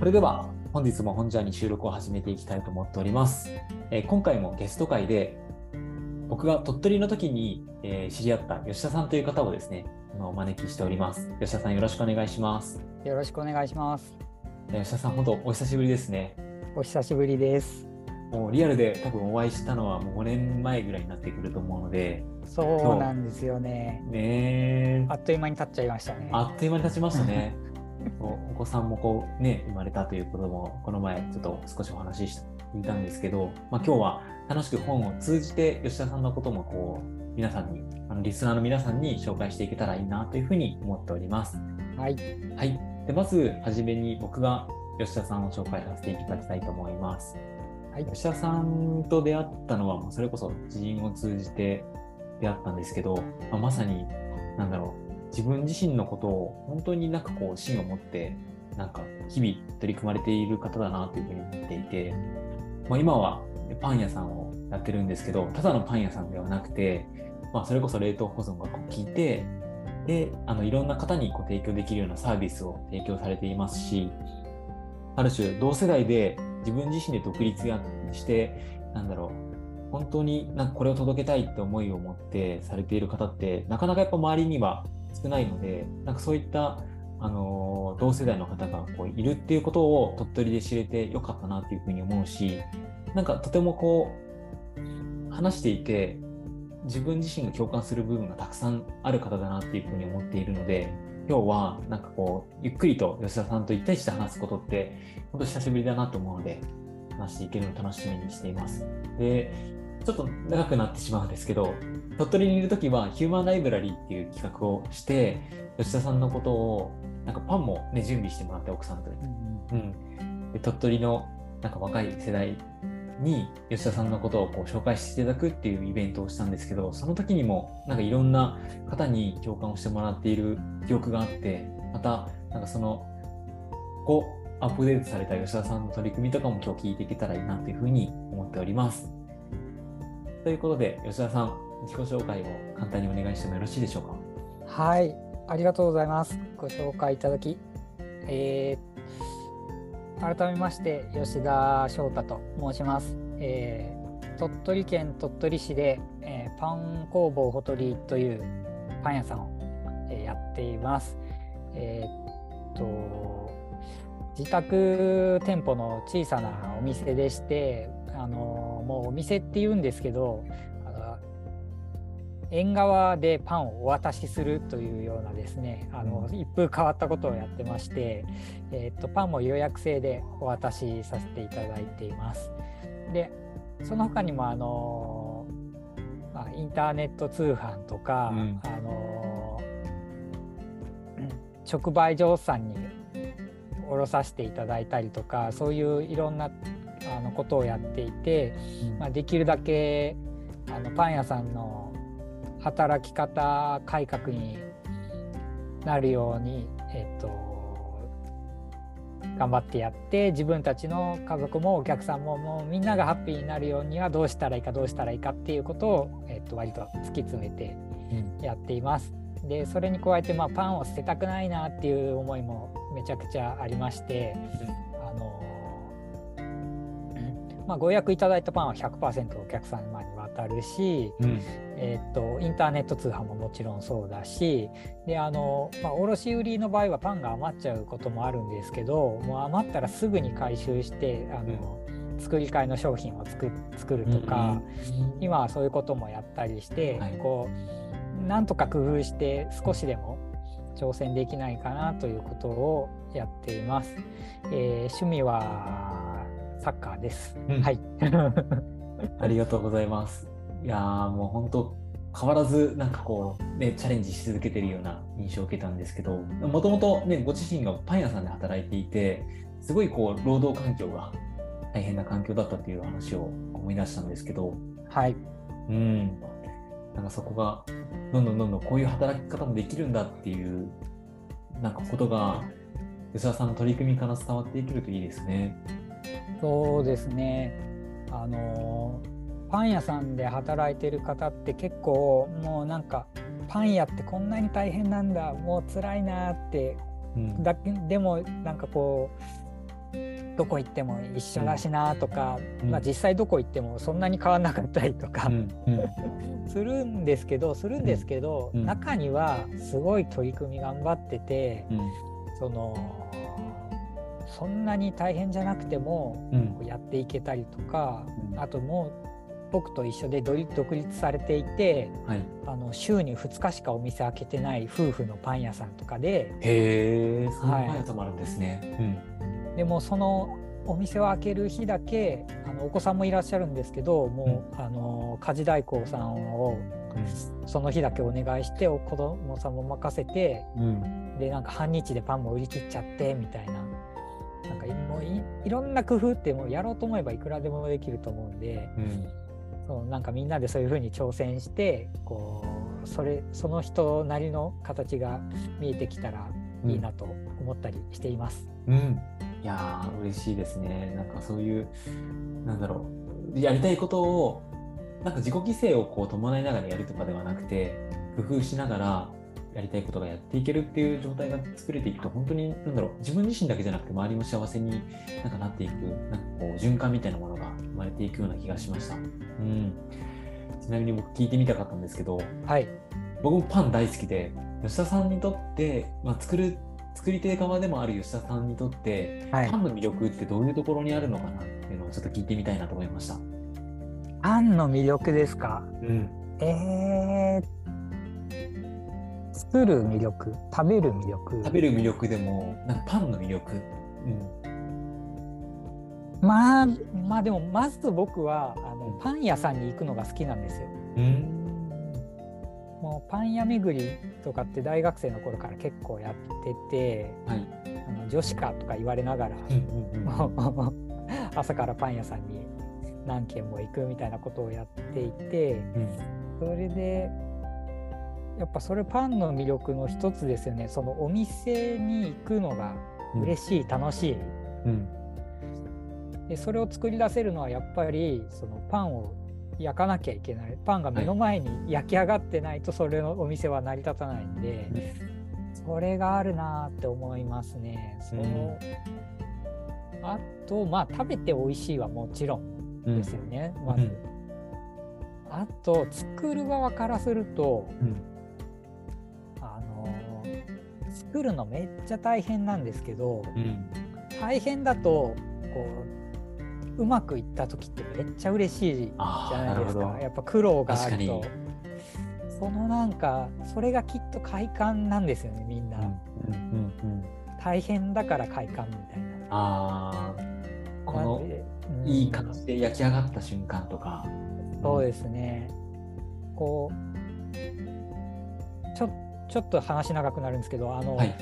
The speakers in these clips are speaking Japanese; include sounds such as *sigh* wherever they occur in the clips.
それでは本日も本ジャーに収録を始めていきたいと思っております。えー今回もゲスト会で僕が鳥取の時に、えー知り合った吉田さんという方をですね、お招きしております。吉田さんよろしくお願いします。よろしくお願いします。えー吉田さん本当お久しぶりですね。お久しぶりです。もうリアルで多分お会いしたのはもう5年前ぐらいになってくると思うので、そうなんですよね。ねあっという間に経っちゃいましたね。あっという間に経ちましたね。おお子さんもこうね、生まれたということも、この前ちょっと少しお話ししていたんですけど、まあ、今日は楽しく本を通じて吉田さんのこともこう、皆さんに、あのリスナーの皆さんに紹介していけたらいいなというふうに思っております。はい。はい。でまず、はじめに僕が吉田さんを紹介させていただきたいと思います。はい。吉田さんと出会ったのは、もうそれこそ知人を通じて出会ったんですけど、まあ、まさに、なんだろう、自分自身のことを本当になんかこう、芯を持って、なんか日々取り組まれている方だなというふうに思っていて、まあ、今はパン屋さんをやってるんですけど、ただのパン屋さんではなくて、まあ、それこそ冷凍保存がこう効いて、で、あのいろんな方にこう提供できるようなサービスを提供されていますし、ある種同世代で自分自身で独立やして、なんだろう、本当になんかこれを届けたいって思いを持ってされている方って、なかなかやっぱ周りには少ないので、なんかそういった、あの同世代の方がこういるっていうことを鳥取で知れてよかったなっていうふうに思うし、なんかとてもこう、話していて、自分自身が共感する部分がたくさんある方だなっていうふうに思っているので、今日はなんかこう、ゆっくりと吉田さんと一対一で話すことって、本当久しぶりだなと思うので、話していけるの楽しみにしています。で、ちょっと長くなってしまうんですけど、鳥取にいるときはヒューマンライブラリーっていう企画をして、吉田さんのことを、なんかパンもね、準備してもらって、奥さんと。うん。で鳥取のなんか若い世代に吉田さんのことをこう紹介していただくっていうイベントをしたんですけど、その時にもなんかいろんな方に共感をしてもらっている記憶があって、またなんかその、こう、アップデートされた吉田さんの取り組みとかも今日聞いていけたらいいなというふうに思っております。ということで、吉田さん、自己紹介を簡単にお願いしてもよろしいでしょうか？はい。ありがとうございます。ご紹介いただき。えー改めまして、吉田翔太と申します。えー鳥取県鳥取市で、えーパン工房ほとりというパン屋さんを、えやっています。えーっと自宅店舗の小さなお店でして、あのもうお店って言うんですけど、縁側でパンをお渡しするというようなですねあの一風変わったことをやってまして、えーっとパンも予約制でお渡しさせていただいています。でその他にもあの、まあ、インターネット通販とか、うんあのうん直売所さんに卸させていただいたりとかそういういろんなあのことをやっていて、まあ、できるだけあのパン屋さんの働き方改革になるように、えっと、頑張ってやって自分たちの家族もお客さんももうみんながハッピーになるようにはどうしたらいいかどうしたらいいかっていうことを、えっと、割と突き詰めてやっています。でそれに加えて、まあ、パンを捨てたくないなっていう思いもめちゃくちゃありまして、うんまあ、ご予約いただいたパンは100%お客様に渡るし、うん。えーっとインターネット通販ももちろんそうだしであの、まあ、卸売の場合はパンが余っちゃうこともあるんですけどもう余ったらすぐに回収してあの、作り替えの商品を作作るとか、今はそういうこともやったりして、はいこうなんとか工夫して少しでも挑戦できないかなということをやっています。えー趣味はサッカーです。うんはい。*laughs* ありがとうございます。いやーもう本当変わらずなんかこうねチャレンジし続けてるような印象を受けたんですけどもともとねご自身がパン屋さんで働いていてすごいこう労働環境が大変な環境だったっていう話を思い出したんですけどはい。うんなんかそこがどんどんどんどんこういう働き方もできるんだっていうなんかことが吉田さんの取り組みから伝わっていけるといいですね。そうですね。あのパン屋さんで働いてる方って結構もうなんかパン屋ってこんなに大変なんだもう辛いなってうん。だけでもなんかこうどこ行っても一緒だしなとか、うん。まあ、実際どこ行ってもそんなに変わんなかったりとかうん。うん。するんですけどするんですけど、うん。中にはすごい取り組み頑張っててうん。そのそんなに大変じゃなくてもうん。やっていけたりとかうん。あともう僕と一緒で独立されていてはい。あの週に2日しかお店開けてない夫婦のパン屋さんとかでへえそんなはいパン屋さんもあるんですねでもそのお店を開ける日だけあのお子さんもいらっしゃるんですけどもう、あの家事代行さんをその日だけお願いしてお子供さんも任せてうんうん。でなんか半日でパンも売り切っちゃってみたいななんかいもういいろんな工夫ってもうやろうと思えばいくらでもできると思うんでうんそのなんかみんなでそういうふうに挑戦してこうそれその人なりの形が見えてきたらいいなと思ったりしています。うん、いやー嬉しいですね。なんかそういう、なんだろう、やりたいことを、なんか自己犠牲をこう伴いながらやるとかではなくて、工夫しながらやりたいことがやっていけるっていう状態が作れていくと、本当に、なんだろう、自分自身だけじゃなくて、周りも幸せになんかなっていく、なんかこう、循環みたいなものが生まれていくような気がしました。うん。ちなみに僕聞いてみたかったんですけど、はい、僕もパン大好きで吉田さんにとって、まあ、作る作り手側でもある吉田さんにとって、はいパンの魅力ってどういうところにあるのかなっていうのをちょっと聞いてみたいなと思いました。パンの魅力ですか？うん、えー、作る魅力食べる魅力。食べる魅力でもなんかパンの魅力、まあまあでもまず僕はあのうん。パン屋さんに行くのが好きなんですよ。うんうん。もうパン屋巡りとかって大学生の頃から結構やっててはい。あの女子かとか言われながら、うんうんうん。*laughs* 朝からパン屋さんに何軒も行くみたいなことをやっていてうん。それでやっぱそれパンの魅力の一つですよね。そのお店に行くのが嬉しい、楽しい。うん。でそれを作り出せるのはやっぱりそのパンを焼かなきゃいけない。パンが目の前に焼き上がってないとそれのお店は成り立たないんで、それがあるなって思いますね。そのあとまあ食べて美味しいはもちろんうん。ですよね、まず。うん。あと作る側からすると作るのめっちゃ大変なんですけどうん。大変だとこううまくいった時ってめっちゃ嬉しいじあゃないですか。やっぱ苦労があると。そのなんかそれがきっと快感なんですよねみんな、うんうんうんうん。大変だから快感みたいな。ああこのいい形で焼き上がった瞬間とか。そうですね。こうちょちょっと話長くなるんですけどあの、はい。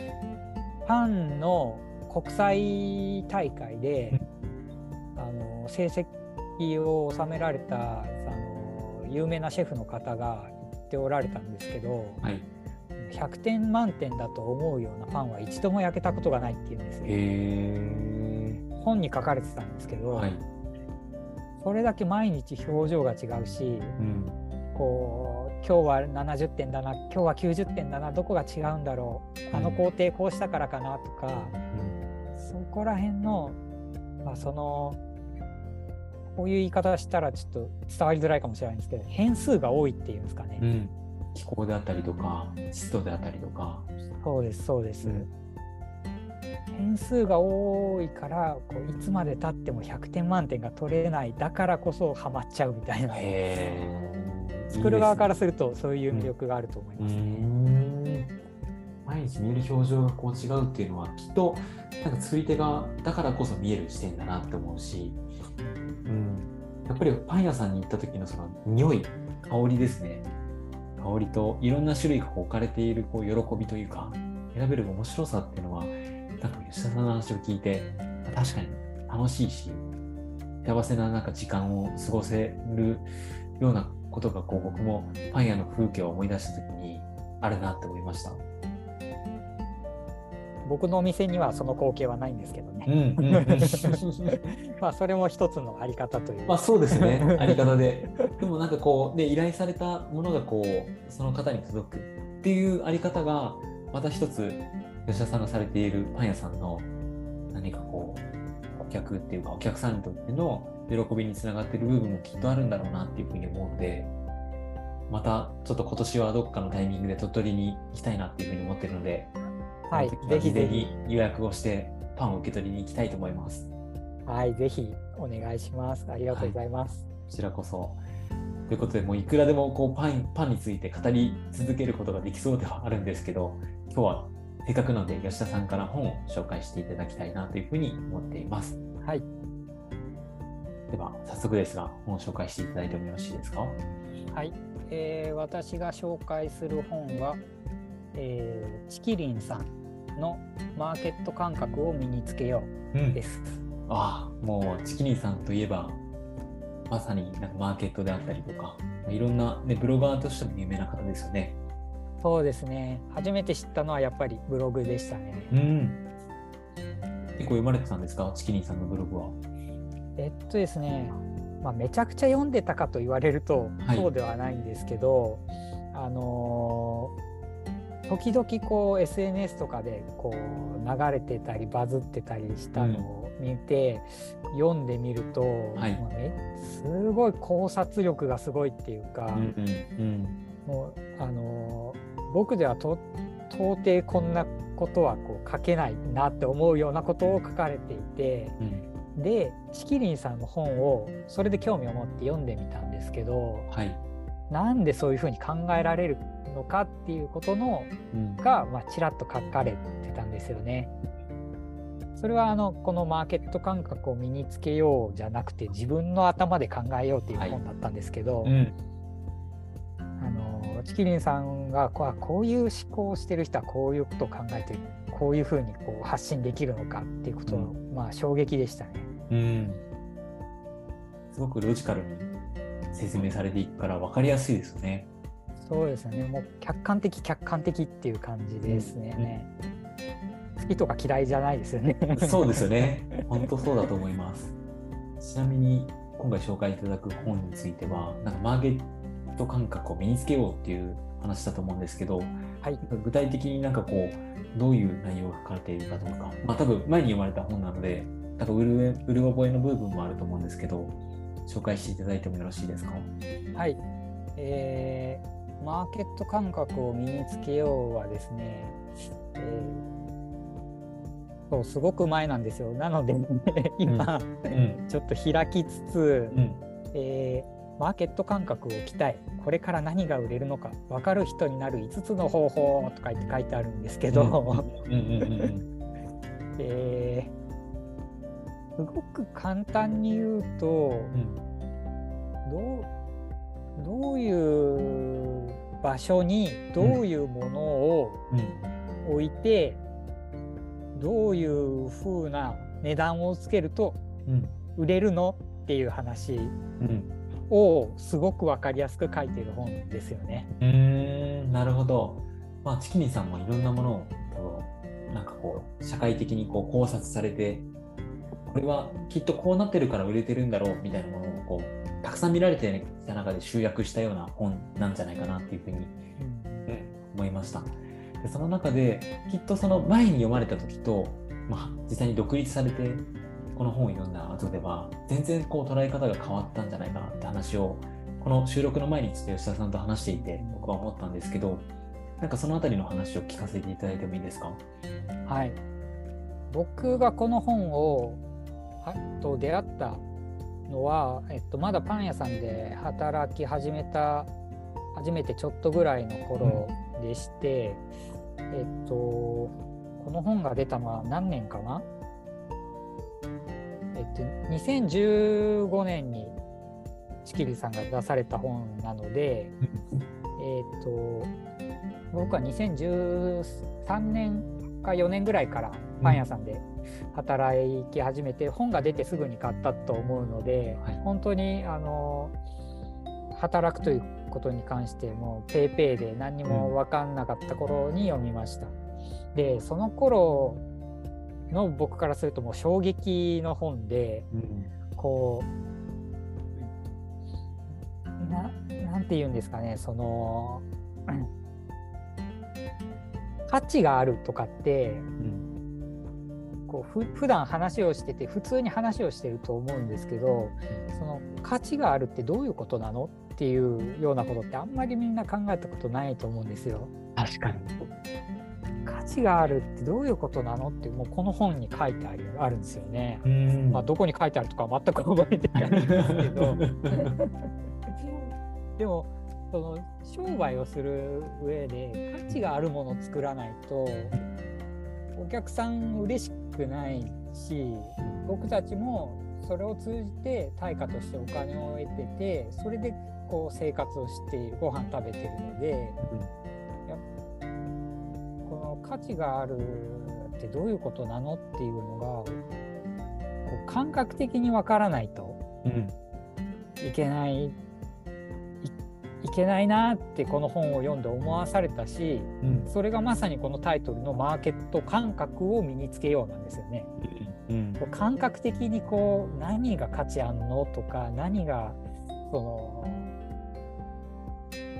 パンの国際大会で、あの成績を収められたあの有名なシェフの方が言っておられたんですけどはい。100点満点だと思うようなパンは一度も焼けたことがないっていうんですよ。本に書かれてたんですけど、はい。それだけ毎日表情が違うしうん。こう今日は70点だな今日は90点だなどこが違うんだろうあの工程こうしたからかなとか、そこら辺の、まあ、そのこういう言い方したらちょっと伝わりづらいかもしれないんですけど変数が多いっていうんですかね、うん、気候であったりとか湿度であったりとか、そうですそうです、うん。変数が多いからこういつまでたっても100点満点が取れないだからこそハマっちゃうみたいな作る側からするとそういう魅力があると思いますね。毎日見える表情がこう違うっていうのはきっとなんか作り手がだからこそ見える視点だなって思うし、うん、やっぱりパン屋さんに行った時のその匂い香りですね。香りといろんな種類が置かれているこう喜びというか選べる面白さっていうのはなんか吉田さんの話を聞いて確かに楽しいし幸せななんか時間を過ごせるようなことがこう僕もパン屋の風景を思い出した時にあるなって思いました。僕のお店にはその光景はないんですけどうね。んうんうん *laughs* まあそれも一つのあり方という。まあそうですね、*laughs* あり方で。でもなんかこう、ね、依頼されたものがこう、その方に届くっていうあり方が、また一つ、吉田さんがされているパン屋さんの何かこう、客っていうかお客さんにとっての喜びにつながっている部分もきっとあるんだろうなっていうふうに思うのでまたちょっと今年はどっかのタイミングで鳥取に行きたいなっていうふうに思ってるので、はいぜひぜひ予約をしてパンを受け取りに行きたいと思います。はい、ぜひお願いします。ありがとうございます。こちらこそ。ということで、もういくらでもこうパンパンについて語り続けることができそうではあるんですけど、今日はせっかくなので吉田さんから本を紹介していただきたいなというふうに思っています。はい、では、早速ですが、本を紹介していただいてもよろしいですか？はい、えー私が紹介する本は、えーチキリンさんのマーケット感覚を身につけよううです。ああ、もうチキニーさんといえば、まさになんかマーケットであったりとか、いろんな、ね、ブロガーとしても有名な方ですよね。そうですね。初めて知ったのはやっぱりブログでしたね。うん。結構読まれてたんですか？チキニーさんのブログは。えっとですね、まあ、めちゃくちゃ読んでたかと言われるとはいそうではないんですけど、あのー時々こう SNS とかでこう流れてたりバズってたりしたのを見て、読んでみると、はいすごい考察力がすごいっていうか、うんうんもうあのー僕ではと到底こんなことはこう書けないなって思うようなことを書かれていて。うん。でチキリンさんの本をそれで興味を持って読んでみたんですけどはい。なんでそういうふうに考えられるのかっていうことのうんが、まあ、ちらっと書かれてたんですよね。それはあのこのマーケット感覚を身につけようじゃなくて自分の頭で考えようっていう本だったんですけど、うん。あのチキリンさんがこうあこういう思考をしてる人はこういうことを考えてこういうふうにこう発信できるのかっていうことの、うまあ衝撃でしたね。うん。すごくロジカルに説明されていくから分かりやすいですよね。そうですよね。もう客観的客観的っていう感じですね。好きとか嫌いじゃないですよね。そうですよね。*laughs* 本当そうだと思います。ちなみに今回紹介いただく本については、なんかマーケット感覚を身につけようっていう話だと思うんですけど、はい。具体的になんかこう、どういう内容が書かれているかとか、まあ多分前に読まれた本なので、多分うるえうる覚えの部分もあると思うんですけど、紹介していただいてもよろしいですか？はい。えーマーケット感覚を身につけようはですね、えーそうすごく前なんですよ。なので、今、うん。ちょっと開きつつ、うん。えーマーケット感覚を鍛えこれから何が売れるのか分かる人になる5つの方法とか言って書いてあるんですけど、えーすごく簡単に言うとどうどういう場所にどういうものをうん置いて、どういう風な値段をつけると売れるのっていう話をすごく分かりやすく書いてる本ですよね。うん。なるほど。まあ、チキニさん。もいろん。なものをなん。かこう社会的にこう考察されてこれはきっとこうなってるから売れてるんだろうみたいなものをこうたくさん見られてきた中で集約したような本なんじゃないかなっていうふうに思いました。でその中できっとその前に読まれた時と、まあ、実際に独立されてこの本を読んだ後では全然こう捉え方が変わったんじゃないかなって話をこの収録の前にちょっと吉田さんと話していて僕は思ったんですけどなんかそのあたりの話を聞かせていただいてもいいですか？はい、僕がこの本をと出会ったのは、えっと、まだパン屋さんで働き始めた初めてちょっとぐらいの頃でして、えっとこの本が出たのは何年かな？えっと2015年にチキリさんが出された本なので、えっと僕は2013年か4年ぐらいからパン屋さんで働き始めて、本が出てすぐに買ったと思うので、はい本当にあの働くということに関してもペイペイで何にも分かんなかった頃に読みました。でその頃の僕からするともう衝撃の本でうんこうななんて言うんですかねその *clears throat* 価値があるとかってうんこうふ普段話をしてて普通に話をしてると思うんですけどその価値があるってどういうことなのっていうようなことってあんまりみんな考えたことないと思うんですよ。確かに。価値があるってどういうことなのってもうこの本に書いてあるあるんですよね。うんまあ、どこに書いてあるとかは全く覚えてないんですけど *laughs* でもその商売をする上で価値があるものを作らないとお客さん嬉しくないし僕たちもそれを通じて対価としてお金を得ててそれでこう生活をしているご飯食べてるので、やこの価値があるってどういうことなのっていうのがこう感覚的にわからないとうん。いけないいいけないなってこの本を読んで思わされたしうんそれがまさにこのタイトルのマーケット感覚を身につけようなんですよね。うん感覚的にこう何が価値あんのとか何がその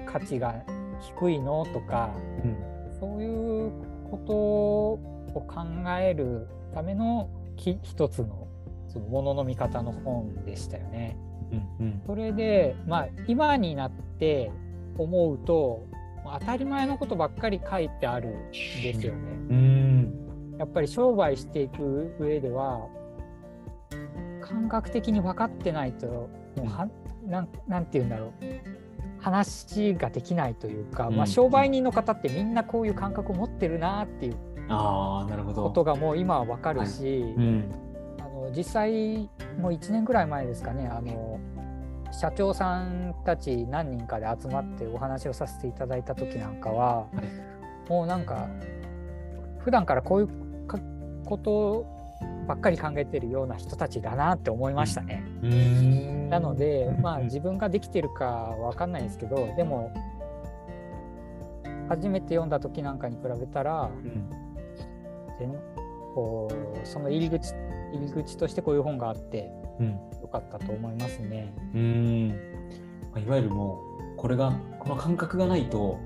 価値が低いのとかうんそういうことを考えるためのき一つのそのものの見方の本でしたよね。うんうん。それでまあ今になって思うとまあ当たり前のことばっかり書いてあるんですよね。うん。やっぱり商売していく上では感覚的に分かってないともうはなんなんて言うんだろう。話ができないというか、うん。まあ、商売人の方ってみんなこういう感覚を持ってるなっていう。ことがもう今は分かるし、うん。あの実際もう1年ぐらい前ですかねあの社長さんたち何人かで集まってお話をさせていただいた時なんかは、はい。もうなんか普段からこういうかことばっかり考えてるような人たちだなって思いましたね。うん。なので、まあうん。自分ができてるかわかんないですけどでも初めて読んだ時なんかに比べたらうん。全こうその入り口入り口としてこういう本があってうんよかったと思いますね。うんまあいわゆるもうこれがこの感覚がないと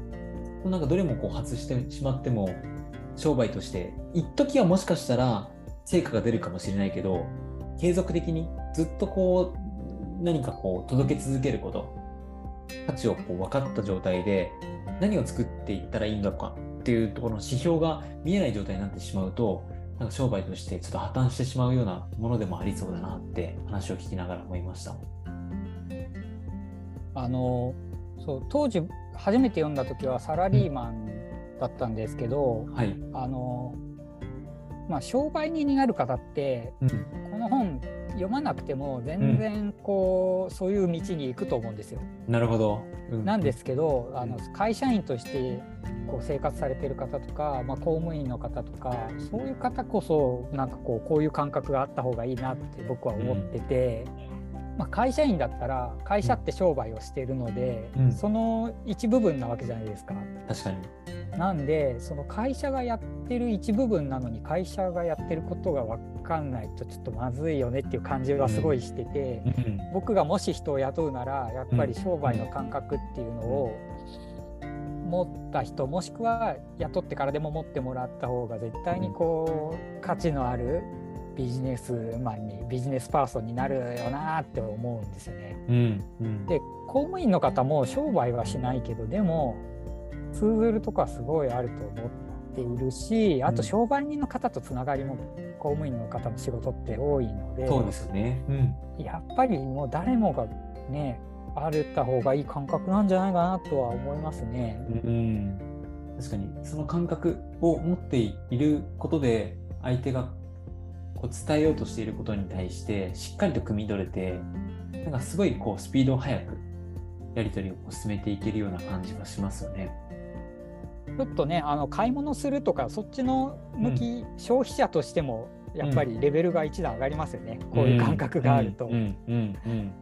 なんかどれもこう外してしまっても商売として一時はもしかしたら成果が出るかもしれないけど継続的にずっとこう何かこう届け続けること価値をこう分かった状態で何を作っていったらいいのかっていうところの指標が見えない状態になってしまうとなんか商売としてちょっと破綻してしまうようなものでもありそうだなって話を聞きながら思いました。あのそう当時初めて読んだ時はサラリーマンだったんですけど、はい。あのまあ商売人になる方ってうんこの本読まなくても全然こう、そういう道に行くと思うんですよ。なるほど。うなんですけどあの会社員としてこう生活されてる方とか、まあ、公務員の方とかそういう方こそなんかこうこういう感覚があった方がいいなって僕は思ってて、まあ、会社員だったら会社って商売をしているので、うんその一部分なわけじゃないですか。確かに。なんでその会社がやってる一部分なのに会社がやってることが分かんないとちょっとまずいよねっていう感じはすごいしてて。うん僕がもし人を雇うならやっぱり商売の感覚っていうのを持った人もしくは雇ってからでも持ってもらった方が絶対にこう価値のあるビジネスマンにビジネスパーソンになるよなって思うんですよね。うんうんで公務員の方も商売はしないけどでも通ずるとこはすごいあると思っているしあとうん商売人の方とつながりも公務員の方の仕事って多いので。そうですよね。うんやっぱりもう誰もがねあるった方がいい感覚なんじゃないかなとは思いますね。うん、確かにその感覚を持っていることで相手がこう伝えようとしていることに対してしっかりと汲み取れてなんかすごいこうスピードを速くやり取りを進めていけるような感じがしますよね。ちょっとねあの買い物するとかそっちの向き、消費者としてもやっぱりレベルが一段上がりますよね、こういう感覚があると。うん。うん。うん。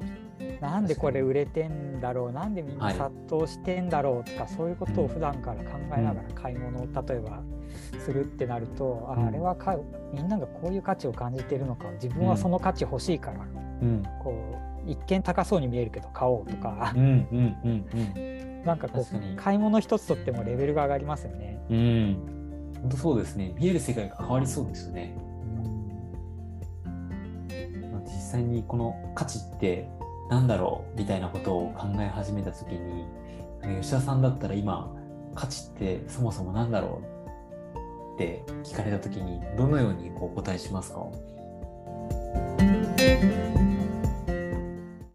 なんでこれ売れてんだろう？なんでみんはない。殺到してんだろうとか、そういうことを普段から考えながら買い物を例えばするってなると、うん。ああれは買うみんながこういう価値を感じてるのか。自分はその価値欲しいから、うん。こう一見高そうに見えるけど買おうとか。なんかこう買い物一つとってもレベルが上がりますよね。うん、本当そうですね。見える世界が変わりそうですよね。うん実際にこの価値って何だろうみたいなことを考え始めた時に吉田さんだったら今価値ってそもそもなんだろうって聞かれた時にどのようにこうお答えしますか？